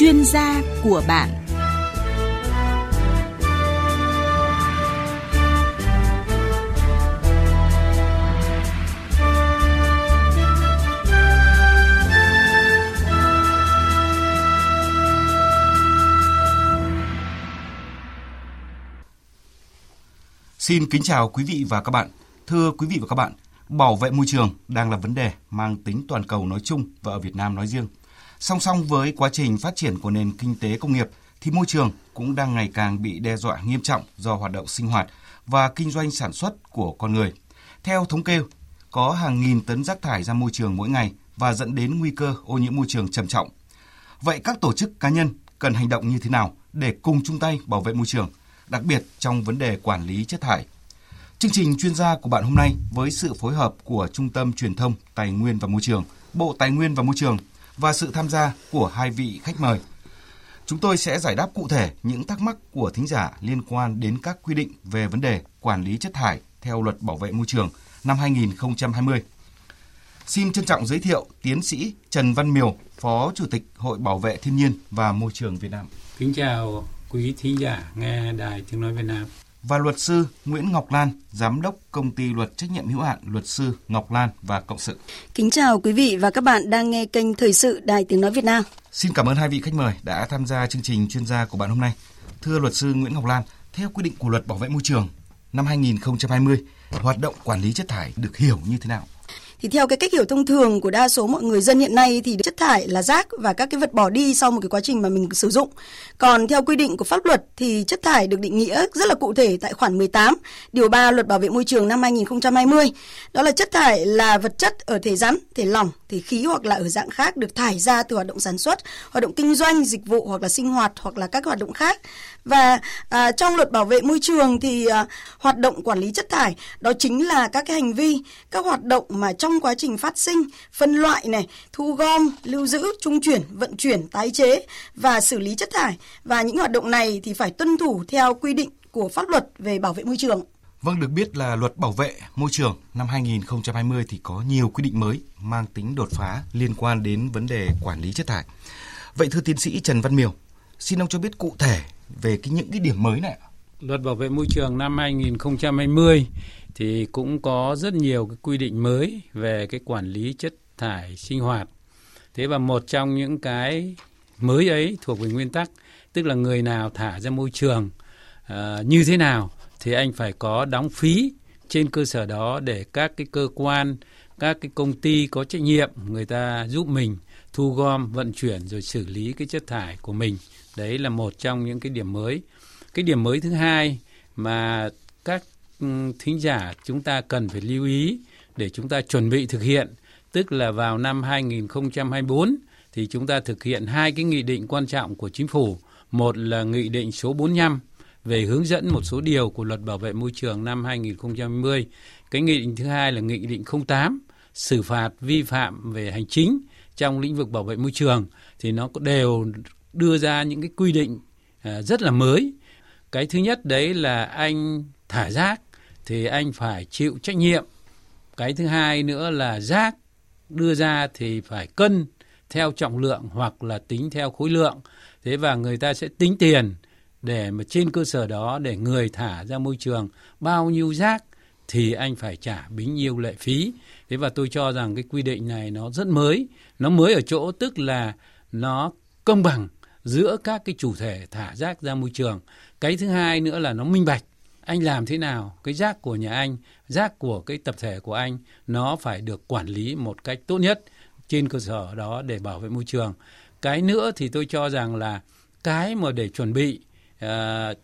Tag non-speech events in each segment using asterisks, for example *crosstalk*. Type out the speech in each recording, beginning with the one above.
chuyên gia của bạn Xin kính chào quý vị và các bạn. Thưa quý vị và các bạn, bảo vệ môi trường đang là vấn đề mang tính toàn cầu nói chung và ở Việt Nam nói riêng. Song song với quá trình phát triển của nền kinh tế công nghiệp thì môi trường cũng đang ngày càng bị đe dọa nghiêm trọng do hoạt động sinh hoạt và kinh doanh sản xuất của con người. Theo thống kê, có hàng nghìn tấn rác thải ra môi trường mỗi ngày và dẫn đến nguy cơ ô nhiễm môi trường trầm trọng. Vậy các tổ chức cá nhân cần hành động như thế nào để cùng chung tay bảo vệ môi trường, đặc biệt trong vấn đề quản lý chất thải? Chương trình chuyên gia của bạn hôm nay với sự phối hợp của Trung tâm Truyền thông Tài nguyên và Môi trường, Bộ Tài nguyên và Môi trường và sự tham gia của hai vị khách mời. Chúng tôi sẽ giải đáp cụ thể những thắc mắc của thính giả liên quan đến các quy định về vấn đề quản lý chất thải theo luật bảo vệ môi trường năm 2020. Xin trân trọng giới thiệu tiến sĩ Trần Văn Miều, Phó Chủ tịch Hội Bảo vệ Thiên nhiên và Môi trường Việt Nam. Kính chào quý thính giả nghe Đài Tiếng Nói Việt Nam và luật sư Nguyễn Ngọc Lan, giám đốc công ty luật trách nhiệm hữu hạn luật sư Ngọc Lan và cộng sự. Kính chào quý vị và các bạn đang nghe kênh Thời sự Đài Tiếng nói Việt Nam. Xin cảm ơn hai vị khách mời đã tham gia chương trình chuyên gia của bạn hôm nay. Thưa luật sư Nguyễn Ngọc Lan, theo quy định của luật bảo vệ môi trường năm 2020, hoạt động quản lý chất thải được hiểu như thế nào? Thì theo cái cách hiểu thông thường của đa số mọi người dân hiện nay thì chất thải là rác và các cái vật bỏ đi sau một cái quá trình mà mình sử dụng. Còn theo quy định của pháp luật thì chất thải được định nghĩa rất là cụ thể tại khoản 18 điều 3 luật bảo vệ môi trường năm 2020. Đó là chất thải là vật chất ở thể rắn, thể lỏng, thì khí hoặc là ở dạng khác được thải ra từ hoạt động sản xuất, hoạt động kinh doanh, dịch vụ hoặc là sinh hoạt hoặc là các hoạt động khác. Và à, trong luật bảo vệ môi trường thì à, hoạt động quản lý chất thải đó chính là các cái hành vi, các hoạt động mà trong quá trình phát sinh, phân loại này, thu gom, lưu giữ, trung chuyển, vận chuyển, tái chế và xử lý chất thải và những hoạt động này thì phải tuân thủ theo quy định của pháp luật về bảo vệ môi trường. Vâng, được biết là luật bảo vệ môi trường năm 2020 thì có nhiều quy định mới mang tính đột phá liên quan đến vấn đề quản lý chất thải. Vậy thưa tiến sĩ Trần Văn Miều, xin ông cho biết cụ thể về cái những cái điểm mới này. Luật bảo vệ môi trường năm 2020 thì cũng có rất nhiều cái quy định mới về cái quản lý chất thải sinh hoạt. Thế và một trong những cái mới ấy thuộc về nguyên tắc tức là người nào thả ra môi trường uh, như thế nào thì anh phải có đóng phí trên cơ sở đó để các cái cơ quan các cái công ty có trách nhiệm người ta giúp mình thu gom vận chuyển rồi xử lý cái chất thải của mình đấy là một trong những cái điểm mới cái điểm mới thứ hai mà các ừ, thính giả chúng ta cần phải lưu ý để chúng ta chuẩn bị thực hiện, tức là vào năm 2024 thì chúng ta thực hiện hai cái nghị định quan trọng của chính phủ. Một là nghị định số 45 về hướng dẫn một số điều của luật bảo vệ môi trường năm 2020. Cái nghị định thứ hai là nghị định 08 xử phạt vi phạm về hành chính trong lĩnh vực bảo vệ môi trường thì nó đều đưa ra những cái quy định à, rất là mới. Cái thứ nhất đấy là anh thả rác thì anh phải chịu trách nhiệm. Cái thứ hai nữa là rác đưa ra thì phải cân theo trọng lượng hoặc là tính theo khối lượng. Thế và người ta sẽ tính tiền để mà trên cơ sở đó, để người thả ra môi trường, bao nhiêu rác thì anh phải trả bấy nhiêu lệ phí. Thế và tôi cho rằng cái quy định này nó rất mới. Nó mới ở chỗ tức là nó công bằng giữa các cái chủ thể thả rác ra môi trường. Cái thứ hai nữa là nó minh bạch anh làm thế nào cái rác của nhà anh, rác của cái tập thể của anh, nó phải được quản lý một cách tốt nhất trên cơ sở đó để bảo vệ môi trường cái nữa thì tôi cho rằng là cái mà để chuẩn bị uh,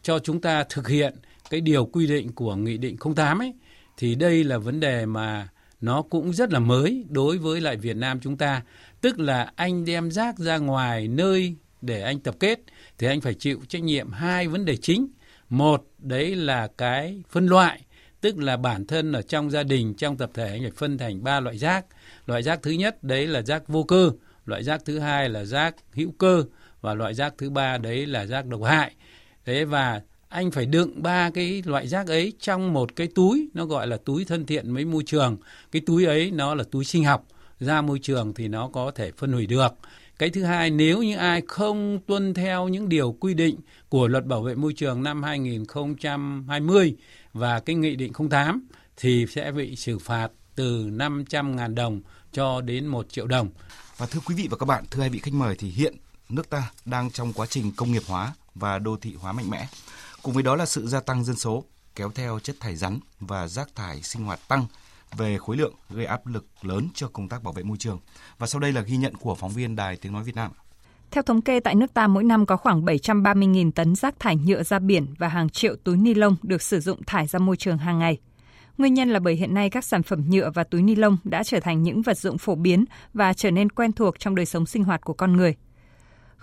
cho chúng ta thực hiện cái điều quy định của nghị định 08 ấy thì đây là vấn đề mà nó cũng rất là mới đối với lại Việt Nam chúng ta. Tức là anh đem rác ra ngoài nơi để anh tập kết thì anh phải chịu trách nhiệm hai vấn đề chính. Một đấy là cái phân loại tức là bản thân ở trong gia đình trong tập thể anh phải phân thành ba loại rác. Loại rác thứ nhất đấy là rác vô cơ. Loại rác thứ hai là rác hữu cơ. Và loại rác thứ ba đấy là rác độc hại thế và anh phải đựng ba cái loại rác ấy trong một cái túi nó gọi là túi thân thiện với môi trường. Cái túi ấy nó là túi sinh học ra môi trường thì nó có thể phân hủy được. Cái thứ hai nếu như ai không tuân theo những điều quy định của luật bảo vệ môi trường năm 2020 và cái nghị định 08 thì sẽ bị xử phạt từ 500.000 đồng cho đến 1 triệu đồng. Và thưa quý vị và các bạn, thưa hai vị khách mời thì hiện nước ta đang trong quá trình công nghiệp hóa và đô thị hóa mạnh mẽ. Cùng với đó là sự gia tăng dân số, kéo theo chất thải rắn và rác thải sinh hoạt tăng về khối lượng gây áp lực lớn cho công tác bảo vệ môi trường. Và sau đây là ghi nhận của phóng viên Đài Tiếng Nói Việt Nam. Theo thống kê tại nước ta mỗi năm có khoảng 730.000 tấn rác thải nhựa ra biển và hàng triệu túi ni lông được sử dụng thải ra môi trường hàng ngày. Nguyên nhân là bởi hiện nay các sản phẩm nhựa và túi ni lông đã trở thành những vật dụng phổ biến và trở nên quen thuộc trong đời sống sinh hoạt của con người.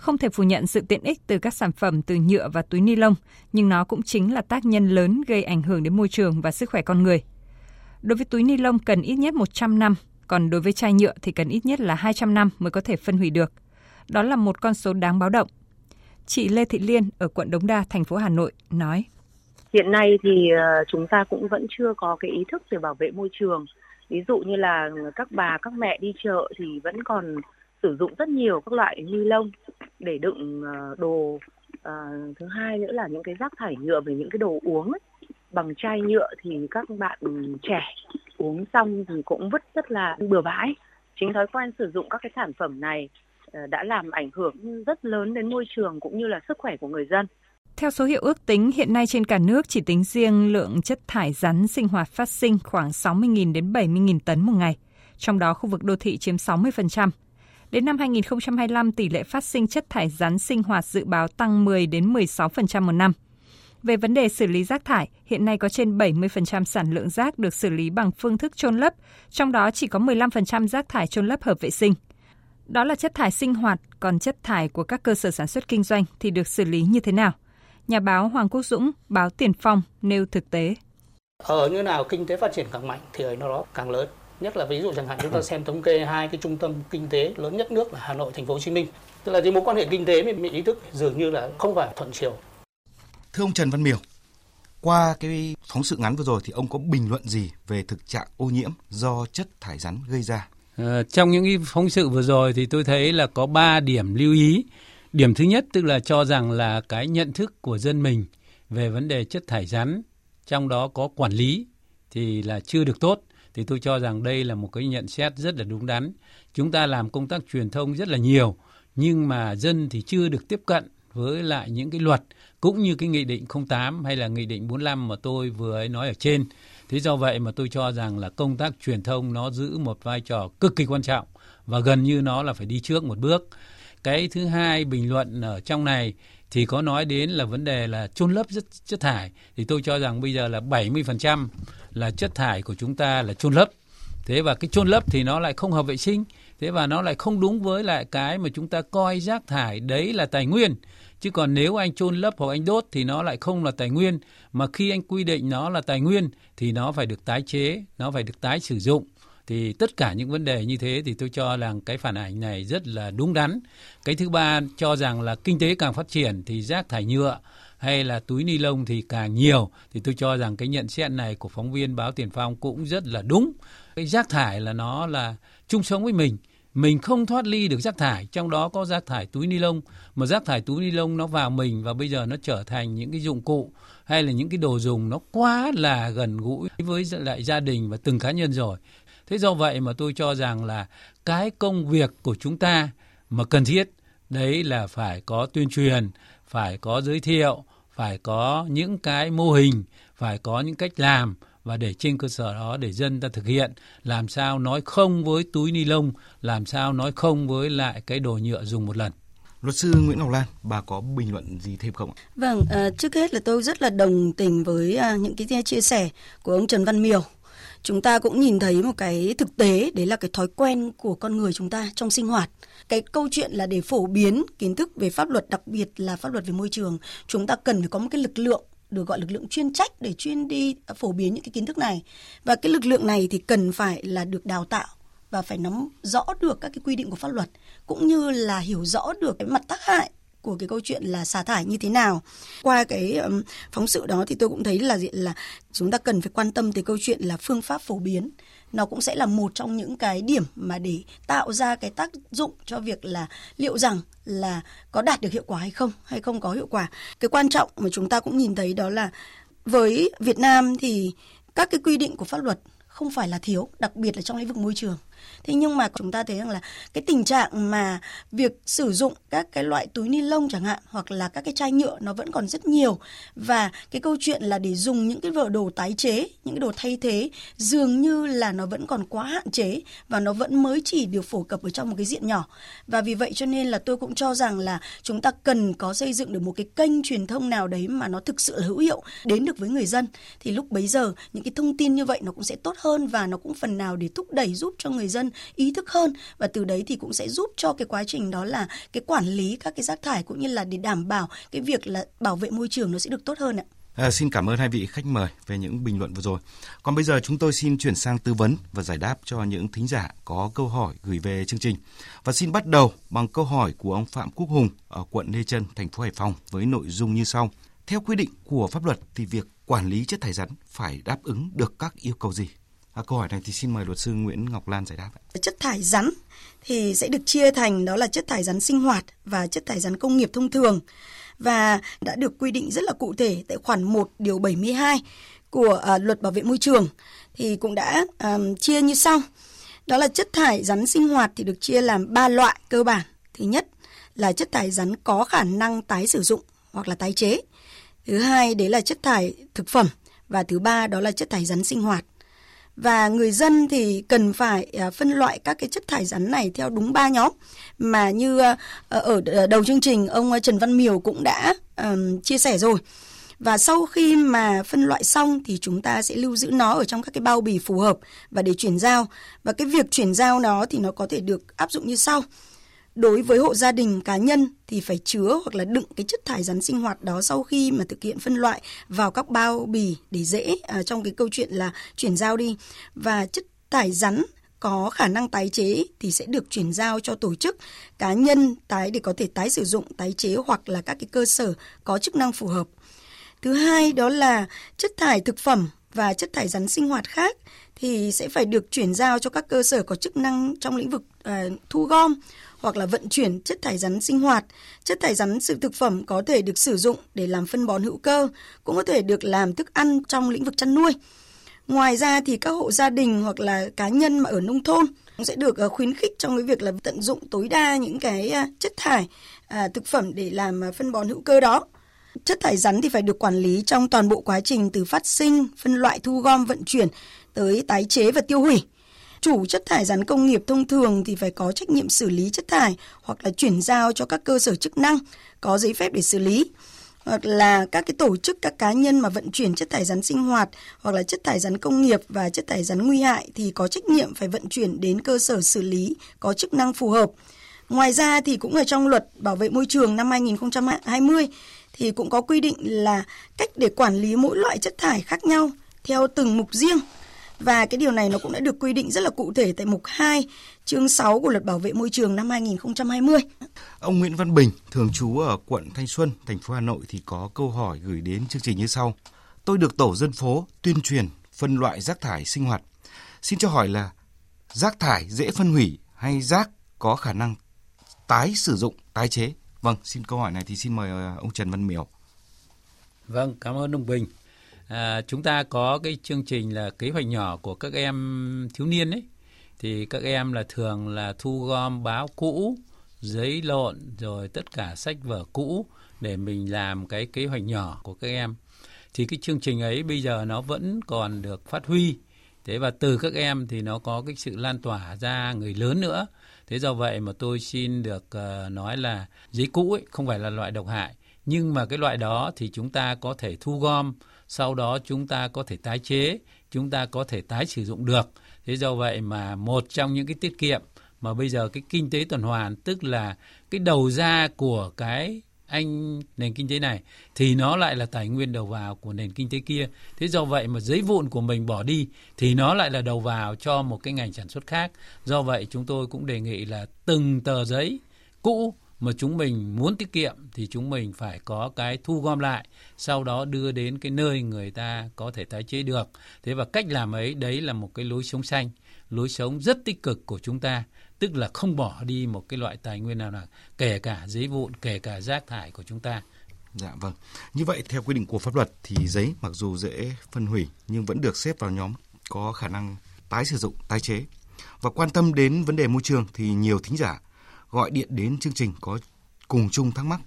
Không thể phủ nhận sự tiện ích từ các sản phẩm từ nhựa và túi ni lông, nhưng nó cũng chính là tác nhân lớn gây ảnh hưởng đến môi trường và sức khỏe con người. Đối với túi ni lông cần ít nhất 100 năm, còn đối với chai nhựa thì cần ít nhất là 200 năm mới có thể phân hủy được. Đó là một con số đáng báo động. Chị Lê Thị Liên ở quận Đống Đa, thành phố Hà Nội nói: Hiện nay thì ờ, chúng ta cũng vẫn chưa có cái ý thức về bảo vệ môi trường. Ví dụ như là các bà, các mẹ đi chợ thì vẫn còn sử dụng rất nhiều các loại ni lông để đựng ờ, đồ. À, thứ hai nữa là những cái rác thải nhựa về những cái đồ uống ấy. bằng chai nhựa thì các bạn trẻ uống xong thì cũng vứt rất là bừa bãi. Chính thói quen sử dụng các cái sản phẩm này ờ, đã làm ảnh hưởng rất lớn đến môi trường cũng như là sức khỏe của người dân. Theo số hiệu ước tính, hiện nay trên cả nước chỉ tính riêng lượng chất thải rắn sinh hoạt phát sinh khoảng 60.000 đến 70.000 tấn một ngày, trong đó khu vực đô thị chiếm 60%. Đến năm 2025, tỷ lệ phát sinh chất thải rắn sinh hoạt dự báo tăng 10 đến 16% một năm. Về vấn đề xử lý rác thải, hiện nay có trên 70% sản lượng rác được xử lý bằng phương thức chôn lấp, trong đó chỉ có 15% rác thải chôn lấp hợp vệ sinh. Đó là chất thải sinh hoạt, còn chất thải của các cơ sở sản xuất kinh doanh thì được xử lý như thế nào? Nhà báo Hoàng Quốc Dũng, báo Tiền Phong nêu thực tế. Ở như nào kinh tế phát triển càng mạnh thì ở nó càng lớn. Nhất là ví dụ chẳng hạn chúng ta xem thống kê hai cái trung tâm kinh tế lớn nhất nước là Hà Nội, Thành phố Hồ Chí Minh. Tức là cái mối quan hệ kinh tế mình ý thức dường như là không phải thuận chiều. Thưa ông Trần Văn Miều, qua cái phóng sự ngắn vừa rồi thì ông có bình luận gì về thực trạng ô nhiễm do chất thải rắn gây ra? À, trong những cái phóng sự vừa rồi thì tôi thấy là có 3 điểm lưu ý. Điểm thứ nhất tức là cho rằng là cái nhận thức của dân mình về vấn đề chất thải rắn, trong đó có quản lý thì là chưa được tốt. Thì tôi cho rằng đây là một cái nhận xét rất là đúng đắn. Chúng ta làm công tác truyền thông rất là nhiều, nhưng mà dân thì chưa được tiếp cận với lại những cái luật cũng như cái nghị định 08 hay là nghị định 45 mà tôi vừa ấy nói ở trên. Thế do vậy mà tôi cho rằng là công tác truyền thông nó giữ một vai trò cực kỳ quan trọng và gần như nó là phải đi trước một bước. Cái thứ hai bình luận ở trong này thì có nói đến là vấn đề là chôn lấp chất, chất thải thì tôi cho rằng bây giờ là 70% là chất thải của chúng ta là chôn lấp. Thế và cái chôn lấp thì nó lại không hợp vệ sinh. Thế và nó lại không đúng với lại cái mà chúng ta coi rác thải đấy là tài nguyên. Chứ còn nếu anh chôn lấp hoặc anh đốt thì nó lại không là tài nguyên. Mà khi anh quy định nó là tài nguyên thì nó phải được tái chế, nó phải được tái sử dụng thì tất cả những vấn đề như thế thì tôi cho rằng cái phản ảnh này rất là đúng đắn. Cái thứ ba, cho rằng là kinh tế càng phát triển thì rác thải nhựa hay là túi ni lông thì càng nhiều. Thì tôi cho rằng cái nhận xét này của phóng viên báo tiền phong cũng rất là đúng. Cái rác thải là nó là chung sống với mình. Mình không thoát ly được rác thải, trong đó có rác thải túi ni lông. Mà rác thải túi ni lông nó vào mình và bây giờ nó trở thành những cái dụng cụ hay là những cái đồ dùng nó quá là gần gũi với lại gia đình và từng cá nhân rồi. Thế do vậy mà tôi cho rằng là cái công việc của chúng ta mà cần thiết đấy là phải có tuyên truyền, phải có giới thiệu, phải có những cái mô hình, phải có những cách làm và để trên cơ sở đó để dân ta thực hiện làm sao nói không với túi ni lông, làm sao nói không với lại cái đồ nhựa dùng một lần. Luật sư Nguyễn Ngọc Lan, bà có bình luận gì thêm không ạ? Vâng, uh, trước hết là tôi rất là đồng tình với uh, những cái chia sẻ của ông Trần Văn Miều chúng ta cũng nhìn thấy một cái thực tế, đấy là cái thói quen của con người chúng ta trong sinh hoạt. Cái câu chuyện là để phổ biến kiến thức về pháp luật, đặc biệt là pháp luật về môi trường, chúng ta cần phải có một cái lực lượng, được gọi lực lượng chuyên trách để chuyên đi phổ biến những cái kiến thức này. Và cái lực lượng này thì cần phải là được đào tạo và phải nắm rõ được các cái quy định của pháp luật, cũng như là hiểu rõ được cái mặt tác hại của cái câu chuyện là xả thải như thế nào. Qua cái um, phóng sự đó thì tôi cũng thấy là là chúng ta cần phải quan tâm tới câu chuyện là phương pháp phổ biến nó cũng sẽ là một trong những cái điểm mà để tạo ra cái tác dụng cho việc là liệu rằng là có đạt được hiệu quả hay không hay không có hiệu quả. Cái quan trọng mà chúng ta cũng nhìn thấy đó là với Việt Nam thì các cái quy định của pháp luật không phải là thiếu, đặc biệt là trong lĩnh vực môi trường. Thế nhưng mà chúng ta thấy rằng là cái tình trạng mà việc sử dụng các cái loại túi ni lông chẳng hạn hoặc là các cái chai nhựa nó vẫn còn rất nhiều và cái câu chuyện là để dùng những cái vở đồ tái chế, những cái đồ thay thế dường như là nó vẫn còn quá hạn chế và nó vẫn mới chỉ được phổ cập ở trong một cái diện nhỏ. Và vì vậy cho nên là tôi cũng cho rằng là chúng ta cần có xây dựng được một cái kênh truyền thông nào đấy mà nó thực sự là hữu hiệu đến được với người dân thì lúc bấy giờ những cái thông tin như vậy nó cũng sẽ tốt hơn và nó cũng phần nào để thúc đẩy giúp cho người dân ý thức hơn và từ đấy thì cũng sẽ giúp cho cái quá trình đó là cái quản lý các cái rác thải cũng như là để đảm bảo cái việc là bảo vệ môi trường nó sẽ được tốt hơn ạ. À, xin cảm ơn hai vị khách mời về những bình luận vừa rồi. Còn bây giờ chúng tôi xin chuyển sang tư vấn và giải đáp cho những thính giả có câu hỏi gửi về chương trình. Và xin bắt đầu bằng câu hỏi của ông Phạm Quốc Hùng ở quận Lê Trân, thành phố Hải Phòng với nội dung như sau. Theo quy định của pháp luật thì việc quản lý chất thải rắn phải đáp ứng được các yêu cầu gì? À, câu hỏi này thì xin mời luật sư Nguyễn Ngọc Lan giải đáp. Chất thải rắn thì sẽ được chia thành đó là chất thải rắn sinh hoạt và chất thải rắn công nghiệp thông thường và đã được quy định rất là cụ thể tại khoản 1 điều 72 của à, luật bảo vệ môi trường thì cũng đã à, chia như sau. Đó là chất thải rắn sinh hoạt thì được chia làm 3 loại cơ bản. Thứ nhất là chất thải rắn có khả năng tái sử dụng hoặc là tái chế. Thứ hai đấy là chất thải thực phẩm và thứ ba đó là chất thải rắn sinh hoạt và người dân thì cần phải à, phân loại các cái chất thải rắn này theo đúng ba nhóm mà như à, ở à, đầu chương trình, ông Trần Văn Miều cũng đã chia sẻ rồi. Và sau khi mà phân loại xong thì chúng ta sẽ lưu giữ nó ở trong các cái bao bì phù hợp và để chuyển giao. Và cái việc chuyển giao nó thì nó có thể được áp dụng như sau đối với hộ gia đình cá nhân thì phải chứa hoặc là đựng cái chất thải rắn sinh hoạt đó sau khi mà thực hiện phân loại vào các bao bì để dễ à, trong cái câu chuyện là chuyển giao đi. Và chất thải rắn có khả năng tái chế thì sẽ được chuyển giao cho tổ chức cá nhân tái để có thể tái sử dụng tái chế hoặc là các cái cơ sở có chức năng phù hợp. Thứ hai đó là chất thải thực phẩm và chất thải rắn sinh hoạt khác thì sẽ phải được chuyển giao cho các cơ sở có chức năng trong lĩnh vực uh, thu gom hoặc là vận chuyển chất thải rắn sinh hoạt. Chất thải rắn sự thực phẩm có thể được sử dụng để làm phân bón hữu cơ, cũng có thể được làm thức ăn trong lĩnh vực chăn nuôi. Ngoài ra thì các hộ gia đình hoặc là cá nhân mà ở nông thôn cũng sẽ được ờ, khuyến khích trong cái việc là tận dụng tối đa những cái ờ, chất thải à, thực phẩm để làm ờ, phân bón hữu cơ đó. Chất thải rắn thì phải được quản lý trong toàn bộ quá trình từ phát sinh, phân loại, thu gom, vận chuyển tới tái chế và tiêu hủy chủ chất thải rắn công nghiệp thông thường thì phải có trách nhiệm xử lý chất thải hoặc là chuyển giao cho các cơ sở chức năng có giấy phép để xử lý hoặc là các cái tổ chức, các cá nhân mà vận chuyển chất thải rắn sinh hoạt hoặc là chất thải rắn công nghiệp và chất thải rắn nguy hại thì có trách nhiệm phải vận chuyển đến cơ sở xử lý có chức năng phù hợp. Ngoài ra thì cũng ở trong luật bảo vệ môi trường năm 2020 thì cũng có quy định là cách để quản lý mỗi loại chất thải khác nhau theo từng mục riêng và cái điều này nó cũng đã được quy định rất là cụ thể tại mục 2 chương 6 của luật bảo vệ môi trường năm 2020. Ông Nguyễn Văn Bình, thường trú ở quận Thanh Xuân, thành phố Hà Nội thì có câu hỏi gửi đến chương trình như sau. Tôi được tổ dân phố tuyên truyền phân loại rác thải sinh hoạt. Xin cho hỏi là rác thải dễ phân hủy hay rác có khả năng tái sử dụng, tái chế? Vâng, xin câu hỏi này thì xin mời ờ, ông Trần Văn Miểu. Vâng, cảm ơn ông Bình à, chúng ta có cái chương trình là kế hoạch nhỏ của các em thiếu niên ấy. Thì các em là thường là thu gom báo cũ giấy lộn rồi tất cả sách vở cũ để mình làm cái kế hoạch nhỏ của các em. Thì cái chương trình ấy bây giờ nó vẫn còn được phát huy. Thế và từ các em thì nó có cái sự lan tỏa ra người lớn nữa. Thế do vậy mà tôi xin được uh, nói là giấy cũ ấy không phải là loại độc hại. Nhưng mà cái loại đó thì chúng ta có thể thu gom sau đó chúng ta có thể tái chế, chúng ta có thể tái sử dụng được. Thế do vậy mà một trong những cái tiết kiệm mà bây giờ cái kinh tế tuần hoàn, tức là cái đầu ra của cái anh nền kinh tế này, thì nó lại là tài nguyên đầu vào của nền kinh tế kia. Thế do vậy mà giấy vụn của mình bỏ đi, thì nó lại là đầu vào cho một cái ngành sản xuất khác. Do vậy chúng tôi cũng đề nghị là từng tờ giấy cũ mà chúng mình muốn tiết kiệm thì chúng mình phải có cái thu gom lại sau đó đưa đến cái nơi người ta có thể tái chế được thế và cách làm ấy đấy là một cái lối sống xanh lối sống rất tích cực của chúng ta tức là không bỏ đi một cái loại tài nguyên nào nào kể cả giấy vụn kể cả rác thải của chúng ta Dạ vâng. Như vậy theo quy định của pháp luật thì giấy mặc dù dễ phân hủy nhưng vẫn được xếp vào nhóm có khả năng tái sử dụng, tái chế. Và quan tâm đến vấn đề môi trường thì nhiều thính giả gọi điện đến chương trình có cùng chung thắc mắc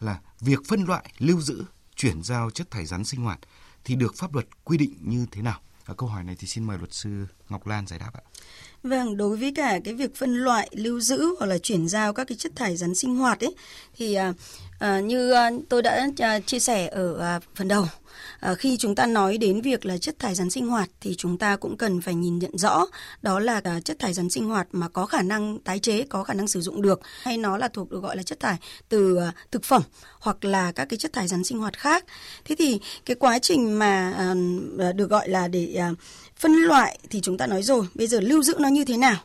là việc phân loại, lưu giữ, chuyển giao chất thải rắn sinh hoạt thì được pháp luật quy định như thế nào? Ở câu hỏi này thì xin mời luật sư Ngọc Lan giải đáp ạ. Vâng, đối với cả cái việc phân loại, lưu giữ hoặc là chuyển giao các cái chất thải rắn sinh hoạt ấy thì à, à, như à, tôi đã à, chia sẻ ở à, phần đầu à, khi chúng ta nói đến việc là chất thải rắn sinh hoạt thì chúng ta cũng cần phải nhìn nhận rõ đó là à, chất thải rắn sinh hoạt mà có khả năng tái chế, có khả năng sử dụng được hay nó là thuộc được gọi là chất thải từ à, thực phẩm hoặc là các cái chất thải rắn sinh hoạt khác. Thế thì cái quá trình mà à, à được gọi là để à, phân loại thì chúng ta nói rồi, bây giờ lưu giữ nó như thế nào?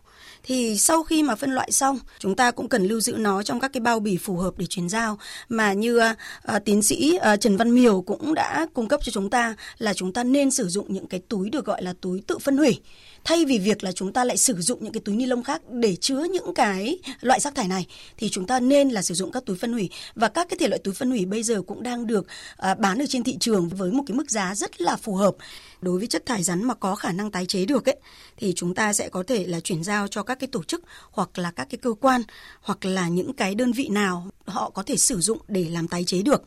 Thì sau khi mà phân loại xong chúng ta cũng cần lưu giữ nó trong các cái bao bì phù hợp để chuyển giao. Mà như uh, tiến sĩ uh, Trần Văn Miều cũng đã cung cấp cho chúng ta là chúng ta nên sử dụng những cái túi được gọi là túi tự phân hủy thay vì việc là chúng ta lại sử dụng những cái túi ni lông khác để chứa những cái loại rác thải này thì chúng ta nên là sử dụng các túi phân hủy và các cái thể loại túi phân hủy bây giờ cũng đang được à, bán ở trên thị trường với một cái mức giá rất là phù hợp đối với chất thải rắn mà có khả năng tái chế được ấy thì chúng ta sẽ có thể là chuyển giao cho các cái tổ chức hoặc là các cái cơ quan hoặc là những cái đơn vị nào họ có thể sử dụng để làm tái chế được.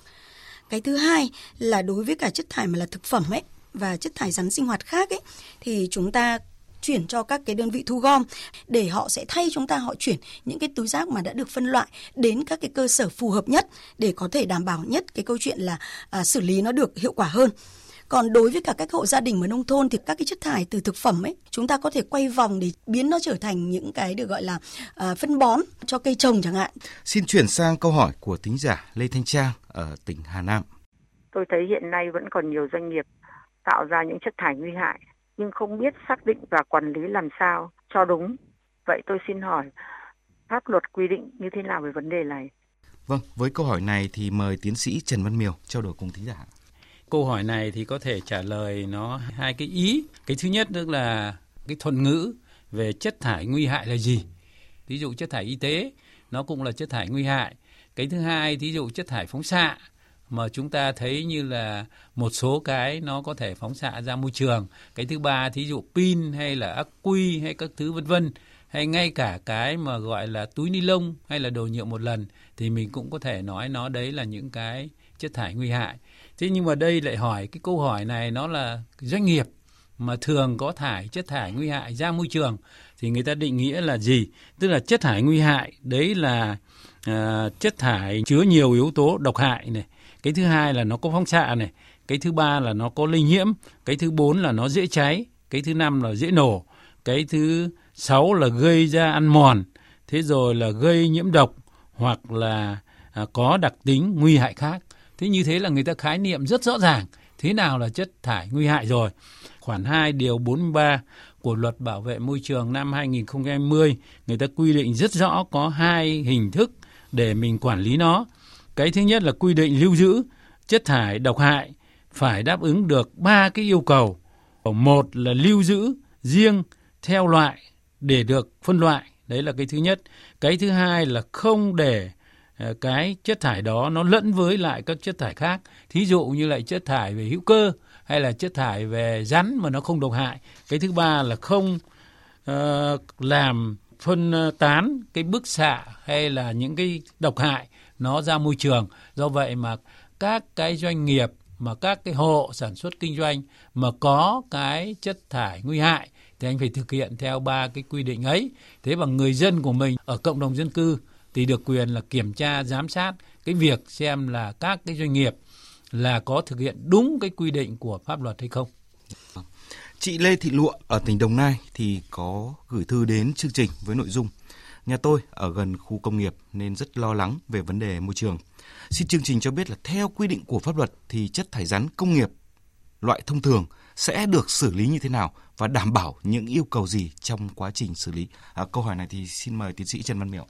Cái thứ hai là đối với cả chất thải mà là thực phẩm ấy và chất thải rắn sinh hoạt khác ấy thì chúng ta chuyển cho các cái đơn vị thu gom để họ sẽ thay chúng ta họ chuyển những cái túi rác mà đã được phân loại đến các cái cơ sở phù hợp nhất để có thể đảm bảo nhất cái câu chuyện là à, xử lý nó được hiệu quả hơn. Còn đối với cả các hộ gia đình ở nông thôn thì các cái chất thải từ thực phẩm ấy chúng ta có thể quay vòng để biến nó trở thành những cái được gọi là uh, phân bón cho cây trồng chẳng hạn. Xin chuyển sang câu hỏi của tính giả Lê Thanh Trang ở tỉnh Hà Nam. Tôi thấy hiện nay vẫn còn nhiều doanh nghiệp tạo ra những chất thải nguy hại nhưng không biết xác định và quản lý làm sao cho đúng. Vậy tôi xin hỏi pháp luật quy định như thế nào về vấn đề này? Vâng, với câu hỏi này thì mời tiến sĩ Trần Văn Miều trao đổi cùng thính giả. Câu hỏi này thì có thể trả lời nó hai cái ý. Cái thứ nhất tức là cái thuận ngữ về chất thải nguy hại là gì. Ví dụ chất thải y tế nó cũng là chất thải nguy hại. Cái thứ hai ví dụ chất thải phóng xạ mà chúng ta thấy như là một số cái nó có thể phóng xạ ra môi trường. Cái thứ ba thí dụ pin hay là ắc quy hay các thứ vân vân hay ngay cả cái mà gọi là túi ni lông hay là đồ nhựa một lần thì mình cũng có thể nói nó đấy là những cái chất thải nguy hại. Thế nhưng mà đây lại hỏi cái câu hỏi này nó là doanh nghiệp mà thường có thải chất thải nguy hại ra môi trường thì người ta định nghĩa là gì? Tức là chất thải nguy hại đấy là uh, chất thải chứa nhiều yếu tố độc hại này. Cái thứ hai là nó có phóng xạ này. Cái thứ ba là nó có lây nhiễm. Cái thứ bốn là nó dễ cháy. Cái thứ năm là dễ nổ. Cái thứ sáu là gây ra ăn mòn. Thế rồi là gây nhiễm độc hoặc là à, có đặc tính nguy hại khác. Thế như thế là người ta khái niệm rất rõ ràng thế nào là chất thải nguy hại rồi. Khoản 2 điều 43 của luật bảo vệ môi trường năm 2020 người ta quy định rất rõ có hai hình thức để mình quản lý nó. Cái thứ nhất là quy định lưu giữ chất thải độc hại phải đáp ứng được ba cái yêu cầu. Một là lưu giữ riêng theo loại để được phân loại, đấy là cái thứ nhất. Cái thứ hai là không để ờ, cái chất thải đó nó lẫn với lại các chất thải khác thí dụ như lại chất thải về hữu cơ hay là chất thải về rắn mà nó không độc hại cái thứ ba là không uh, làm phân ờ, tán cái bức xạ hay là những cái độc hại nó ra môi trường. Do vậy mà các cái doanh nghiệp, mà các cái hộ sản xuất kinh doanh mà có cái chất thải nguy hại thì anh phải thực hiện theo ba cái quy định ấy. Thế bằng người dân của mình ở cộng đồng dân cư thì được quyền là kiểm tra, giám sát cái việc xem là các cái doanh nghiệp là có thực hiện đúng cái quy định của pháp luật hay không. Chị Lê Thị Lụa ở tỉnh Đồng Nai thì có gửi thư đến chương trình với nội dung. Nhà tôi ở gần khu công nghiệp nên rất lo lắng về vấn đề môi trường. Xin chương trình cho biết là theo quy định của pháp luật thì chất thải rắn công nghiệp loại thông thường sẽ được xử lý như thế nào và đảm bảo những yêu cầu gì trong quá trình xử lý? À, câu hỏi này thì xin mời tiến sĩ Trần Văn Miệu.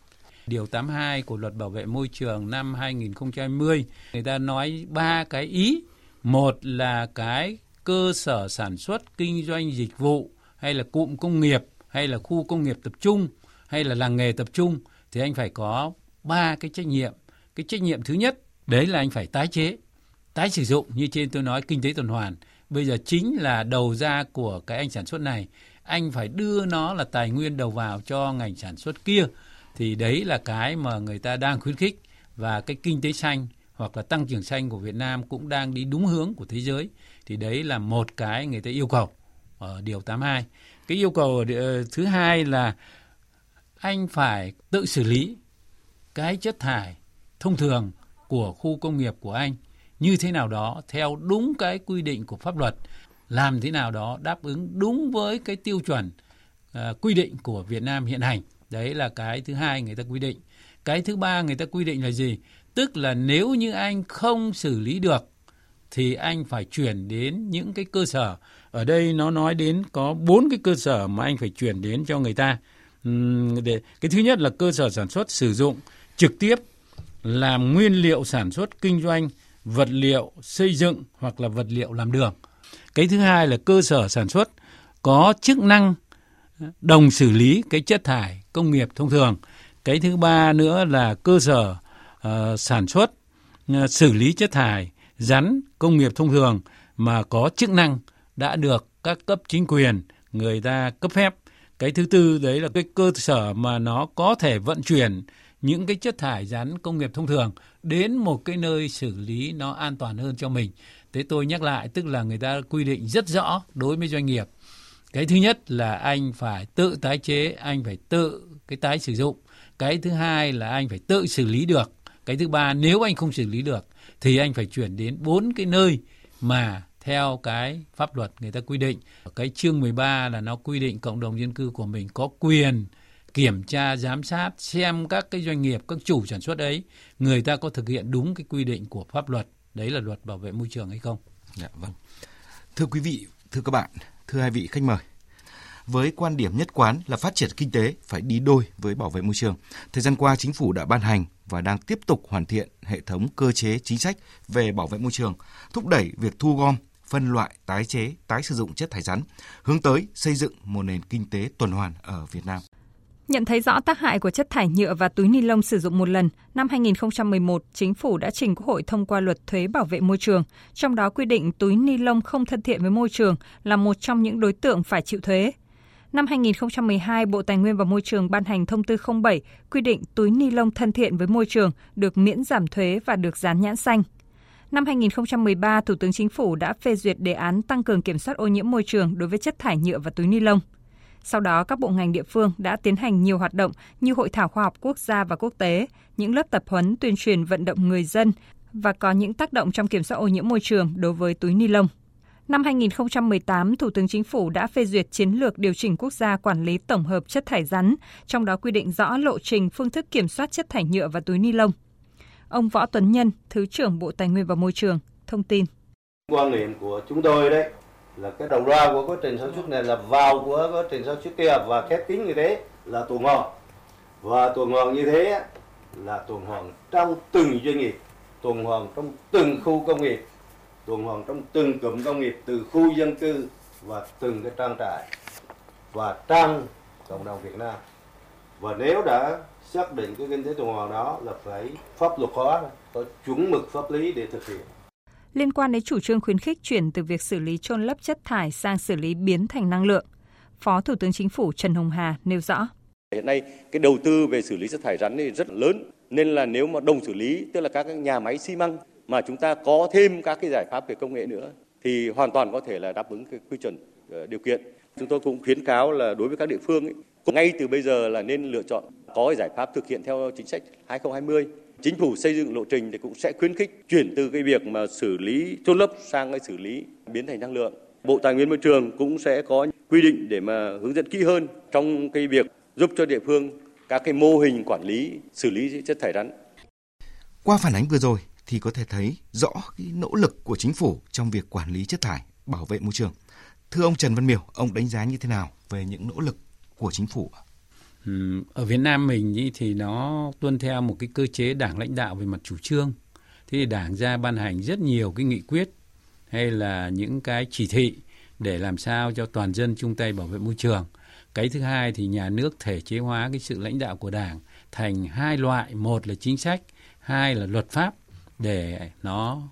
Điều 82 của luật bảo vệ môi trường năm 2020, người ta nói ba cái ý. Một là cái cơ sở sản xuất, kinh doanh dịch vụ hay là cụm công nghiệp hay là khu công nghiệp tập trung hay là làng nghề tập trung thì anh phải có ba cái trách nhiệm. Cái trách nhiệm thứ nhất đấy là anh phải tái chế, tái sử dụng như trên tôi nói kinh tế tuần hoàn. Bây giờ chính là đầu ra của cái anh sản xuất này, anh phải đưa nó là tài nguyên đầu vào cho ngành sản xuất kia. Thì đấy là cái mà người ta đang khuyến khích và cái kinh tế xanh hoặc là tăng trưởng xanh của Việt Nam cũng đang đi đúng hướng của thế giới. Thì đấy là một cái người ta yêu cầu ở điều 82. Cái yêu cầu ờ, thứ hai là anh phải tự xử lý cái chất thải thông thường của khu công nghiệp của anh như thế nào đó theo đúng cái quy định của pháp luật làm thế nào đó đáp ứng đúng với cái tiêu chuẩn uh, quy định của Việt Nam hiện hành. Đấy là cái thứ hai người ta quy định. Cái thứ ba người ta quy định là gì? Tức là nếu như anh không xử lý được thì anh phải chuyển đến những cái cơ sở. Ở đây nó nói đến có bốn cái cơ sở mà anh phải chuyển đến cho người ta để cái thứ nhất là cơ sở sản xuất sử dụng trực tiếp làm nguyên liệu sản xuất kinh doanh vật liệu xây dựng hoặc là vật liệu làm đường. Cái thứ hai là cơ sở sản xuất có chức năng đồng xử lý cái chất thải công nghiệp thông thường. Cái thứ ba nữa là cơ sở uh, sản xuất uh, xử lý chất thải rắn công nghiệp thông thường mà có chức năng đã được các cấp chính quyền người ta cấp phép. Cái thứ tư đấy là cái cơ sở mà nó có thể vận chuyển những cái chất thải rắn công nghiệp thông thường đến một cái nơi xử lý nó an toàn hơn cho mình. Thế tôi nhắc lại tức là người ta quy định rất rõ đối với doanh nghiệp. Cái thứ nhất là anh phải tự tái chế, anh phải tự cái tái sử dụng. Cái thứ hai là anh phải tự xử lý được. Cái thứ ba nếu anh không xử lý được thì anh phải chuyển đến bốn cái nơi mà theo cái pháp luật người ta quy định. Cái chương 13 là nó quy định cộng đồng dân cư của mình có quyền kiểm tra giám sát xem các cái doanh nghiệp các chủ sản xuất ấy người ta có thực hiện đúng cái quy định của pháp luật đấy là luật bảo vệ môi trường hay không dạ vâng thưa quý vị thưa các bạn thưa hai vị khách mời với quan điểm nhất quán là phát triển kinh tế phải đi đôi với bảo vệ môi trường. Thời gian qua, chính phủ đã ban hành và đang tiếp tục hoàn thiện hệ thống cơ chế chính sách về bảo vệ môi trường, thúc đẩy việc thu gom, phân loại, tái chế, tái sử dụng chất thải rắn, hướng tới xây dựng một nền kinh tế tuần hoàn ở Việt Nam. Nhận thấy rõ tác hại của chất thải nhựa và túi ni lông sử dụng một lần, năm 2011, chính phủ đã trình Quốc hội thông qua luật thuế bảo vệ môi trường, trong đó quy định túi ni lông không thân thiện với môi trường là một trong những đối tượng phải chịu thuế. Năm 2012, Bộ Tài nguyên và Môi trường ban hành thông tư 07 quy định túi ni lông thân thiện với môi trường được miễn giảm thuế và được dán nhãn xanh. Năm 2013, Thủ tướng Chính phủ đã phê duyệt đề án tăng cường kiểm soát ô nhiễm môi trường đối với chất thải nhựa và túi ni lông. Sau đó, các bộ ngành địa phương đã tiến hành nhiều hoạt động như hội thảo khoa học quốc gia và quốc tế, những lớp tập huấn tuyên truyền vận động người dân và có những tác động trong kiểm soát ô nhiễm môi trường đối với túi ni lông. Năm 2018, Thủ tướng Chính phủ đã phê duyệt chiến lược điều chỉnh quốc gia quản lý tổng hợp chất thải rắn, trong đó quy định rõ lộ trình phương thức kiểm soát chất thải nhựa và túi ni lông. Ông Võ Tuấn Nhân, Thứ trưởng Bộ Tài nguyên và Môi trường, thông tin. Quan niệm của chúng tôi đấy là cái đầu ra của quá trình sản xuất này là vào của quá trình sản xuất kia và khép kín như thế là tuần hoàn và tuần hoàn như thế là tuần hoàn trong từng doanh nghiệp tuần hoàn trong từng khu công nghiệp tuần hoàn trong từng cụm công nghiệp từ khu dân cư và từng cái trang trại và trang cộng đồng Việt Nam và nếu đã xác định cái kinh tế tuần hoàn đó là phải pháp luật hóa có chuẩn mực pháp lý để thực hiện liên quan đến chủ trương khuyến khích chuyển từ việc xử lý trôn lấp chất thải sang xử lý biến thành năng lượng. Phó Thủ tướng Chính phủ Trần Hồng Hà nêu rõ. Hiện nay cái đầu tư về xử lý chất thải rắn này rất lớn nên là nếu mà đồng xử lý tức là các nhà máy xi măng mà chúng ta có thêm các cái giải pháp về công nghệ nữa thì hoàn toàn có thể là đáp ứng cái quy chuẩn ờ, điều kiện. Chúng tôi cũng khuyến cáo là đối với các địa phương ấy, ngay từ bây giờ là nên lựa chọn có giải pháp thực hiện theo chính sách 2020 Chính phủ xây dựng lộ trình thì cũng sẽ khuyến khích chuyển từ cái việc mà xử lý chôn lấp sang cái xử lý biến thành năng lượng. Bộ Tài nguyên Môi trường cũng sẽ có quy định để mà hướng dẫn kỹ hơn trong cái việc giúp cho địa phương các cái mô hình quản lý xử lý chất thải rắn. Qua phản ánh vừa rồi thì có thể thấy rõ cái nỗ lực của chính phủ trong việc quản lý chất thải, bảo vệ môi trường. Thưa ông Trần Văn Miểu, ông đánh giá như thế nào về những nỗ lực của chính phủ? Ừ, ở Việt Nam mình thì nó tuân theo một cái cơ chế đảng lãnh đạo về mặt chủ trương. Thế thì đảng ra ban hành rất nhiều cái nghị quyết hay là những cái chỉ thị để làm sao cho toàn dân chung tay bảo vệ môi trường. Cái thứ hai thì nhà nước thể chế hóa cái sự lãnh đạo của đảng thành hai loại, một là chính sách, hai là luật pháp để nó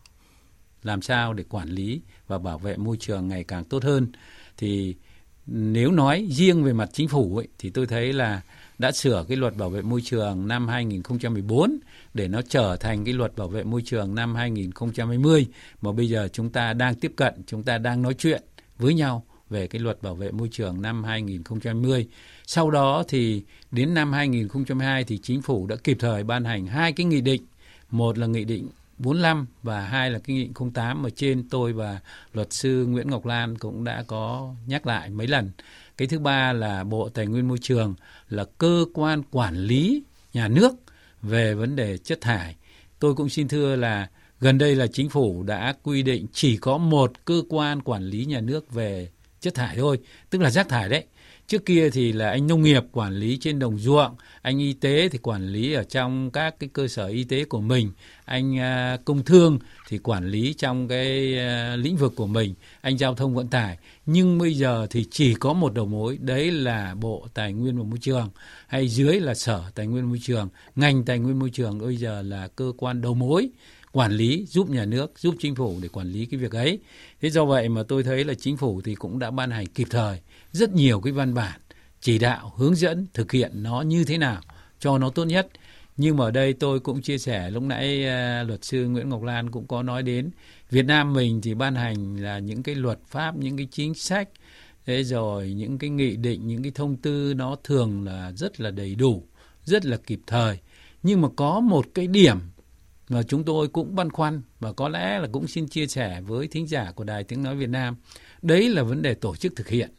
làm sao để quản lý và bảo vệ môi trường ngày càng tốt hơn. Thì nếu nói riêng về mặt chính phủ ấy, thì tôi thấy là đã sửa cái luật bảo vệ môi trường năm 2014 để nó trở thành cái luật bảo vệ môi trường năm 2020 mà bây giờ chúng ta đang tiếp cận, chúng ta đang nói chuyện với nhau về cái luật bảo vệ môi trường năm 2020. Sau đó thì đến năm 2022 thì chính phủ đã kịp thời ban hành hai cái nghị định, một là nghị định 45 và hai là cái nghị định 08 mà trên tôi và luật sư Nguyễn Ngọc Lan cũng đã có nhắc lại mấy lần. Cái thứ ba là Bộ Tài nguyên Môi trường là cơ quan quản lý nhà nước về vấn đề chất thải. Tôi cũng xin thưa là gần đây là chính phủ đã quy định chỉ có một cơ quan quản lý nhà nước về chất thải thôi, tức là rác thải đấy. Trước kia thì là anh nông nghiệp quản lý trên đồng ruộng, anh y tế thì quản lý ở trong các cái cơ sở y tế của mình, anh à, công thương thì quản lý trong cái à, lĩnh vực của mình, anh giao thông vận tải. Nhưng bây giờ thì chỉ có một đầu mối, đấy là Bộ Tài nguyên và Môi trường, hay dưới là Sở Tài nguyên và Môi trường, ngành Tài nguyên Môi trường bây giờ là cơ quan đầu mối quản lý giúp nhà nước giúp chính phủ để quản lý cái việc ấy. Thế do vậy mà tôi thấy là chính phủ thì cũng đã ban hành kịp thời rất nhiều cái văn bản chỉ đạo hướng dẫn thực hiện nó như thế nào cho nó tốt nhất nhưng mà ở đây tôi cũng chia sẻ lúc nãy uh, luật sư Nguyễn Ngọc Lan cũng có nói đến Việt Nam mình thì ban hành là những cái luật pháp những cái chính sách thế rồi những cái nghị định những cái thông tư nó thường là rất là đầy đủ rất là kịp thời nhưng mà có một cái điểm mà chúng tôi cũng băn khoăn và có lẽ là cũng xin chia sẻ với thính giả của Đài Tiếng Nói Việt Nam. Đấy là vấn đề tổ chức thực hiện.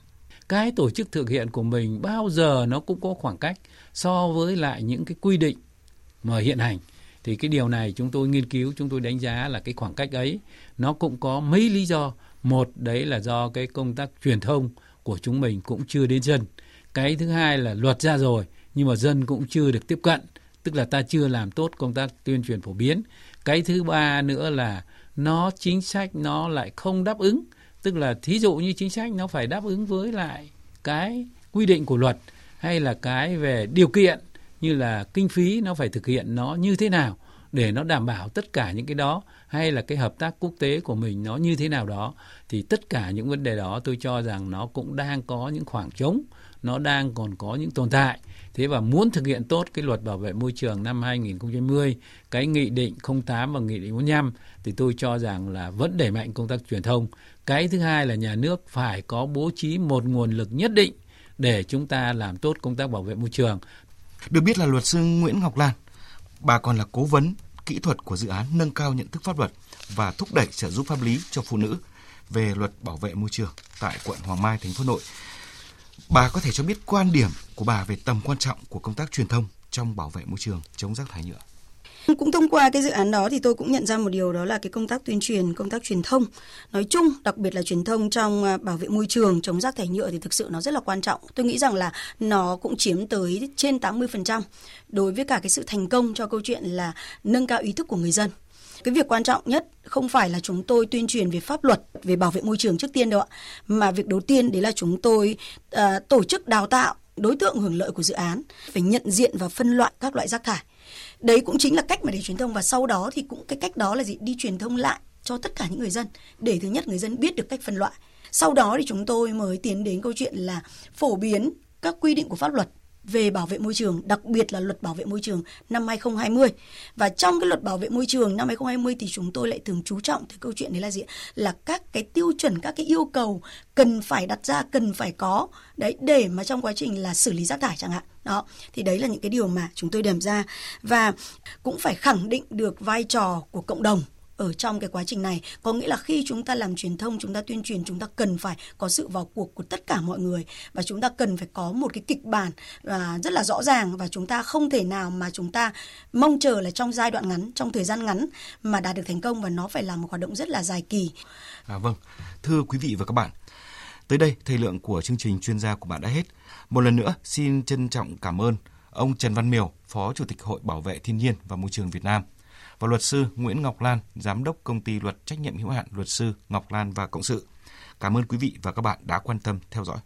Cái tổ chức thực hiện của mình bao giờ nó cũng có khoảng cách so với lại những cái quy định mà hiện hành. Thì cái điều này chúng tôi nghiên cứu, chúng tôi đánh giá là cái khoảng cách ấy nó cũng có mấy lý do. Một đấy là do cái công tác truyền thông của chúng mình cũng chưa đến dân. Cái thứ hai là luật ra rồi nhưng mà dân cũng chưa được tiếp cận tức là ta chưa làm tốt công tác tuyên truyền phổ biến cái thứ ba nữa là nó chính sách nó lại không đáp ứng tức là thí dụ như chính sách nó phải đáp ứng với lại cái quy định của luật hay là cái về điều kiện như là kinh phí nó phải thực hiện nó như thế nào để nó đảm bảo tất cả những cái đó hay là cái hợp tác quốc tế của mình nó như thế nào đó thì tất cả những vấn đề đó tôi cho rằng nó cũng đang có những khoảng trống nó đang còn có những tồn tại Thế và muốn thực hiện tốt cái luật bảo vệ môi trường năm 2020, cái nghị định 08 và nghị định 45 thì tôi cho rằng là vẫn đẩy mạnh công tác truyền thông. Cái thứ hai là nhà nước phải có bố trí một nguồn lực nhất định để chúng ta làm tốt công tác bảo vệ môi trường. Được biết là luật sư Nguyễn Ngọc Lan, bà còn là cố vấn kỹ thuật của dự án nâng cao nhận thức pháp luật và thúc đẩy trợ giúp pháp lý cho phụ nữ về luật bảo vệ môi trường tại quận Hoàng Mai, thành phố Nội. Bà có thể cho biết quan điểm của bà về tầm quan trọng của công tác truyền thông trong bảo vệ môi trường, chống rác thải nhựa. *laughs* Cũng thông qua cái dự án đó thì tôi cũng nhận ra một điều đó là cái công tác tuyên truyền, công tác truyền thông. Nói chung, đặc biệt là truyền thông trong à, bảo vệ môi trường, chống rác thải nhựa thì thực sự nó rất là quan trọng. Tôi nghĩ rằng là nó cũng chiếm tới trên 80% đối với cả cái sự thành công cho câu chuyện là nâng cao ý thức của người dân. Cái việc quan trọng nhất không phải là chúng tôi tuyên truyền về pháp luật về bảo vệ môi trường trước tiên đâu ạ mà việc đầu tiên đấy là chúng tôi uh, tổ chức đào tạo đối tượng hưởng lợi của dự án phải nhận diện và phân loại các loại rác thải đấy cũng chính là cách mà để truyền thông, và sau đó thì cũng cái cách đó là gì? Đi truyền thông lại cho tất cả những người dân. Để thứ nhất, người dân biết được cách phân loại. Sau đó thì chúng tôi mới tiến đến câu chuyện là phổ biến các quy định của pháp luật về bảo vệ môi trường, đặc biệt là luật bảo vệ môi trường năm 2020. Và trong cái luật bảo vệ môi trường năm 2020 thì chúng tôi lại thường chú trọng tới câu chuyện đấy là gì? Là các cái tiêu chuẩn, các cái yêu cầu cần phải đặt ra, cần phải có đấy để mà trong quá trình là xử lý rác thải chẳng hạn. Đó, thì đấy là những cái điều mà chúng tôi điểm ra và cũng phải khẳng định được vai trò của cộng đồng ở trong cái quá trình này. Có nghĩa là khi chúng ta làm truyền thông chúng ta tuyên truyền chúng ta cần phải có sự vào cuộc của tất cả mọi người và chúng ta cần phải có một cái kịch bản và rất là rõ ràng và chúng ta không thể nào mà chúng ta mong chờ là trong giai đoạn ngắn trong thời gian ngắn mà đạt được thành công và nó phải là một hoạt động rất là dài kỳ. À, vâng. Thưa quý vị và các bạn Tới đây, thời lượng của chương trình chuyên gia của bạn đã hết. Một lần nữa, xin trân trọng cảm ơn ông Trần Văn Miều, Phó Chủ tịch Hội Bảo vệ Thiên nhiên và Môi trường Việt Nam, và luật sư Nguyễn Ngọc Lan, Giám đốc Công ty Luật Trách nhiệm hữu hạn Luật sư Ngọc Lan và Cộng sự. Cảm ơn quý vị và các bạn đã quan tâm theo dõi.